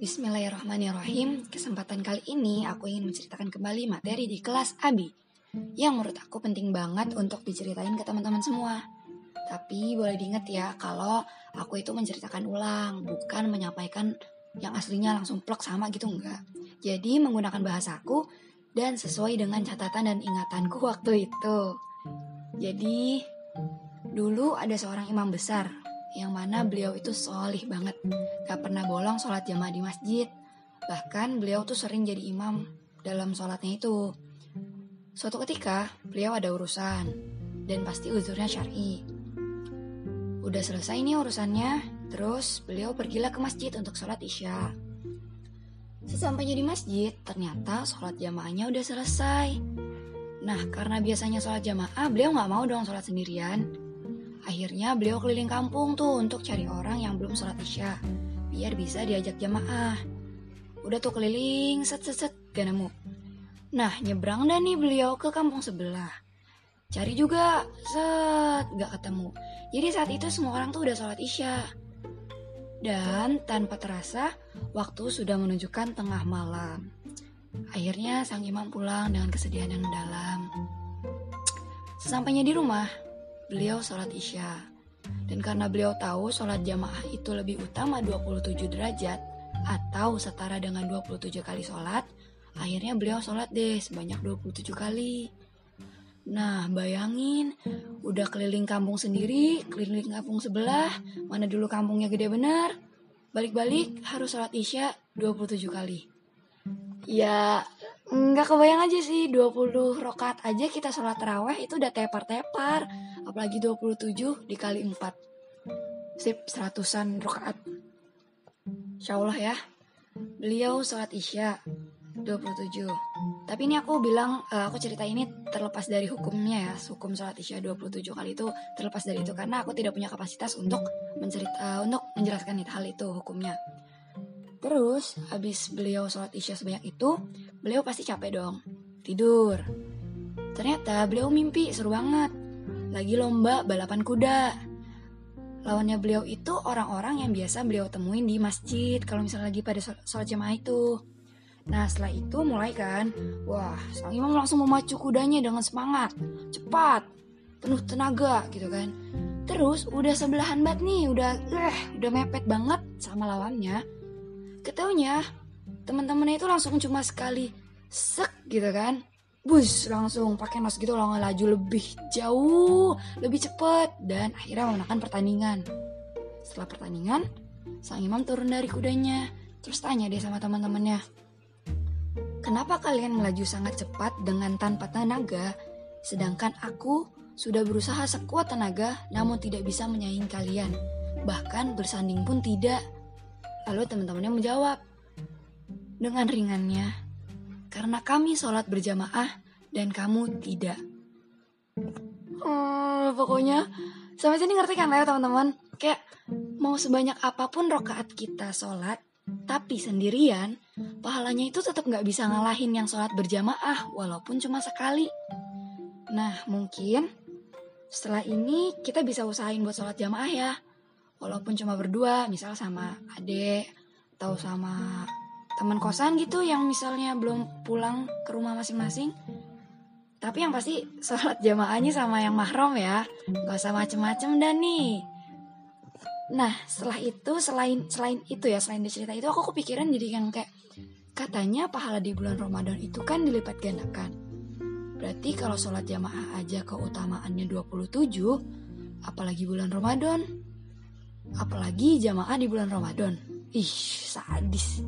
Bismillahirrahmanirrahim. Kesempatan kali ini aku ingin menceritakan kembali materi di kelas Abi yang menurut aku penting banget untuk diceritain ke teman-teman semua. Tapi boleh diingat ya kalau aku itu menceritakan ulang, bukan menyampaikan yang aslinya langsung plek sama gitu enggak. Jadi menggunakan bahasaku dan sesuai dengan catatan dan ingatanku waktu itu. Jadi dulu ada seorang imam besar yang mana beliau itu solih banget. Gak pernah bolong sholat jamaah di masjid. Bahkan beliau tuh sering jadi imam dalam sholatnya itu. Suatu ketika, beliau ada urusan. Dan pasti uzurnya syari. Udah selesai nih urusannya, terus beliau pergilah ke masjid untuk sholat isya. Sesampainya di masjid, ternyata sholat jamaahnya udah selesai. Nah, karena biasanya sholat jamaah, beliau nggak mau dong sholat sendirian. Akhirnya beliau keliling kampung tuh untuk cari orang yang belum sholat isya, biar bisa diajak jamaah. Udah tuh keliling, set set set, gak nemu. Nah, nyebrang dah nih beliau ke kampung sebelah. Cari juga, set, gak ketemu. Jadi saat itu semua orang tuh udah sholat isya. Dan tanpa terasa, waktu sudah menunjukkan tengah malam. Akhirnya sang imam pulang dengan kesedihan yang mendalam. Sesampainya di rumah, beliau sholat isya. Dan karena beliau tahu sholat jamaah itu lebih utama 27 derajat atau setara dengan 27 kali sholat, akhirnya beliau sholat deh sebanyak 27 kali. Nah, bayangin, udah keliling kampung sendiri, keliling kampung sebelah, mana dulu kampungnya gede bener. Balik-balik harus sholat isya 27 kali. Ya, nggak kebayang aja sih 20 rokat aja kita sholat terawih itu udah tepar-tepar. Apalagi 27 dikali 4 sip seratusan rakaat Insya Allah ya. Beliau sholat isya 27 tapi ini aku bilang uh, aku cerita ini terlepas dari hukumnya ya. Hukum sholat isya 27 kali itu terlepas dari itu. Karena aku tidak punya kapasitas untuk mencerita uh, untuk menjelaskan hal itu hukumnya. Terus, habis beliau sholat isya sebanyak itu, beliau pasti capek dong. Tidur. Ternyata beliau mimpi seru banget lagi lomba balapan kuda. Lawannya beliau itu orang-orang yang biasa beliau temuin di masjid kalau misalnya lagi pada sholat jamaah itu. Nah setelah itu mulai kan, wah sang imam langsung memacu kudanya dengan semangat, cepat, penuh tenaga gitu kan. Terus udah sebelahan banget nih, udah eh udah mepet banget sama lawannya. Ketaunya teman-temannya itu langsung cuma sekali sek gitu kan. Bus langsung pakai nos gitu langsung laju lebih jauh lebih cepat dan akhirnya memenangkan pertandingan. Setelah pertandingan sang imam turun dari kudanya terus tanya dia sama teman-temannya kenapa kalian melaju sangat cepat dengan tanpa tenaga? Sedangkan aku sudah berusaha sekuat tenaga namun tidak bisa menyaing kalian. Bahkan bersanding pun tidak. Lalu teman-temannya menjawab dengan ringannya karena kami sholat berjamaah dan kamu tidak. Hmm, pokoknya sampai sini ngerti kan ya teman-teman? Kayak mau sebanyak apa pun rokaat kita sholat, tapi sendirian, pahalanya itu tetap nggak bisa ngalahin yang sholat berjamaah walaupun cuma sekali. Nah mungkin setelah ini kita bisa usahain buat sholat jamaah ya. Walaupun cuma berdua, misal sama adek atau sama teman kosan gitu yang misalnya belum pulang ke rumah masing-masing. Tapi yang pasti sholat jamaahnya sama yang mahram ya. Gak usah macem-macem dan nih. Nah setelah itu selain selain itu ya selain cerita itu aku kepikiran jadi yang kayak katanya pahala di bulan Ramadan itu kan dilipat gandakan. Berarti kalau sholat jamaah aja keutamaannya 27 apalagi bulan Ramadan? Apalagi jamaah di bulan Ramadan? Ih sadis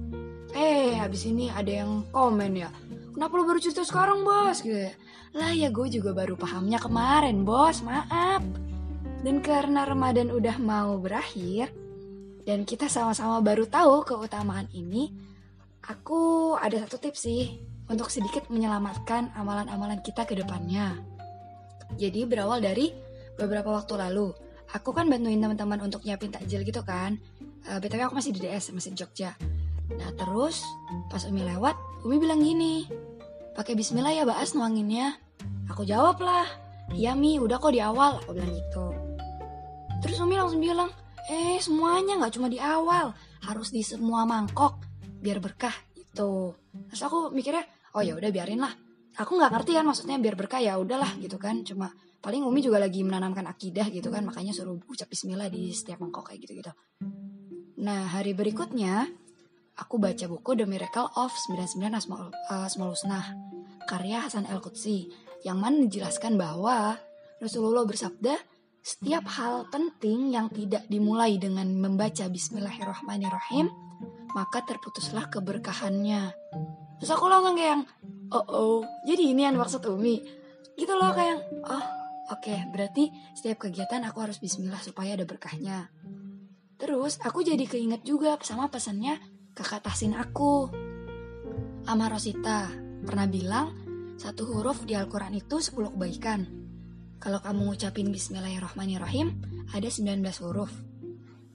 Eh, habis ini ada yang komen ya. Kenapa lo baru cerita sekarang, bos? Gitu ya. Lah ya gue juga baru pahamnya kemarin, bos. Maaf. Dan karena Ramadan udah mau berakhir, dan kita sama-sama baru tahu keutamaan ini, aku ada satu tips sih untuk sedikit menyelamatkan amalan-amalan kita ke depannya. Jadi berawal dari beberapa waktu lalu, aku kan bantuin teman-teman untuk nyiapin takjil gitu kan. Uh, eh, BTW aku masih di DS, masih di Jogja. Nah terus pas Umi lewat, Umi bilang gini, pakai Bismillah ya Baas nuanginnya. Aku jawab lah, iya Mi, udah kok di awal, aku bilang gitu. Terus Umi langsung bilang, eh semuanya nggak cuma di awal, harus di semua mangkok. biar berkah gitu terus aku mikirnya oh ya udah biarin lah aku nggak ngerti kan maksudnya biar berkah ya udahlah gitu kan cuma paling Umi juga lagi menanamkan akidah gitu kan makanya suruh ucap Bismillah di setiap mangkok kayak gitu gitu nah hari berikutnya aku baca buku The Miracle of 99 Asmaul, uh, Asmaul Husna karya Hasan El Qudsi yang mana dijelaskan bahwa Rasulullah bersabda setiap hal penting yang tidak dimulai dengan membaca Bismillahirrahmanirrahim maka terputuslah keberkahannya. Terus aku langsung kayak yang, oh oh, jadi ini yang maksud Umi. Gitu loh kayak, oh oke, okay, berarti setiap kegiatan aku harus bismillah supaya ada berkahnya. Terus aku jadi keinget juga sama pesannya kakak Tahsin aku. Ama Rosita pernah bilang, satu huruf di Al-Quran itu 10 kebaikan. Kalau kamu ngucapin Bismillahirrahmanirrahim, ada 19 huruf.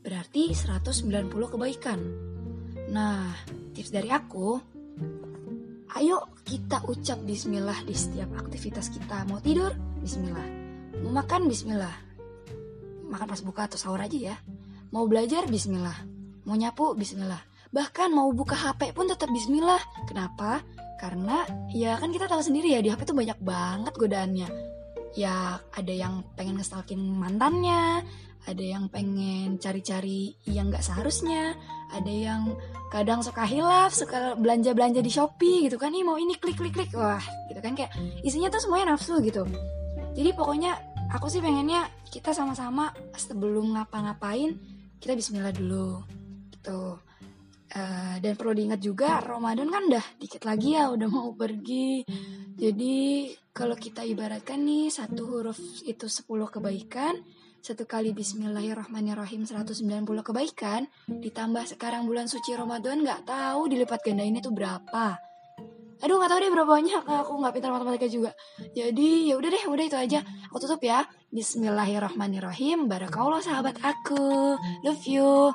Berarti 190 kebaikan. Nah, tips dari aku, ayo kita ucap bismillah di setiap aktivitas kita. Mau tidur, bismillah. Mau makan, bismillah. Makan pas buka atau sahur aja ya. Mau belajar, bismillah. Mau nyapu, bismillah. Bahkan mau buka HP pun tetap bismillah. Kenapa? Karena ya kan kita tahu sendiri ya di HP tuh banyak banget godaannya. Ya ada yang pengen ngestalkin mantannya, ada yang pengen cari-cari yang gak seharusnya, ada yang kadang suka hilaf, suka belanja-belanja di Shopee gitu kan, nih mau ini klik-klik-klik, wah gitu kan kayak isinya tuh semuanya nafsu gitu. Jadi pokoknya aku sih pengennya kita sama-sama sebelum ngapa-ngapain kita Bismillah dulu gitu. Uh, dan perlu diingat juga Ramadan kan udah dikit lagi ya udah mau pergi. Jadi kalau kita ibaratkan nih satu huruf itu 10 kebaikan satu kali Bismillahirrahmanirrahim 190 kebaikan ditambah sekarang bulan suci Ramadan nggak tahu dilipat gandainnya tuh berapa. Aduh nggak tahu deh berapa banyak aku nggak pintar matematika juga. Jadi ya udah deh udah itu aja. Aku tutup ya. Bismillahirrahmanirrahim. Barakallah sahabat aku. Love you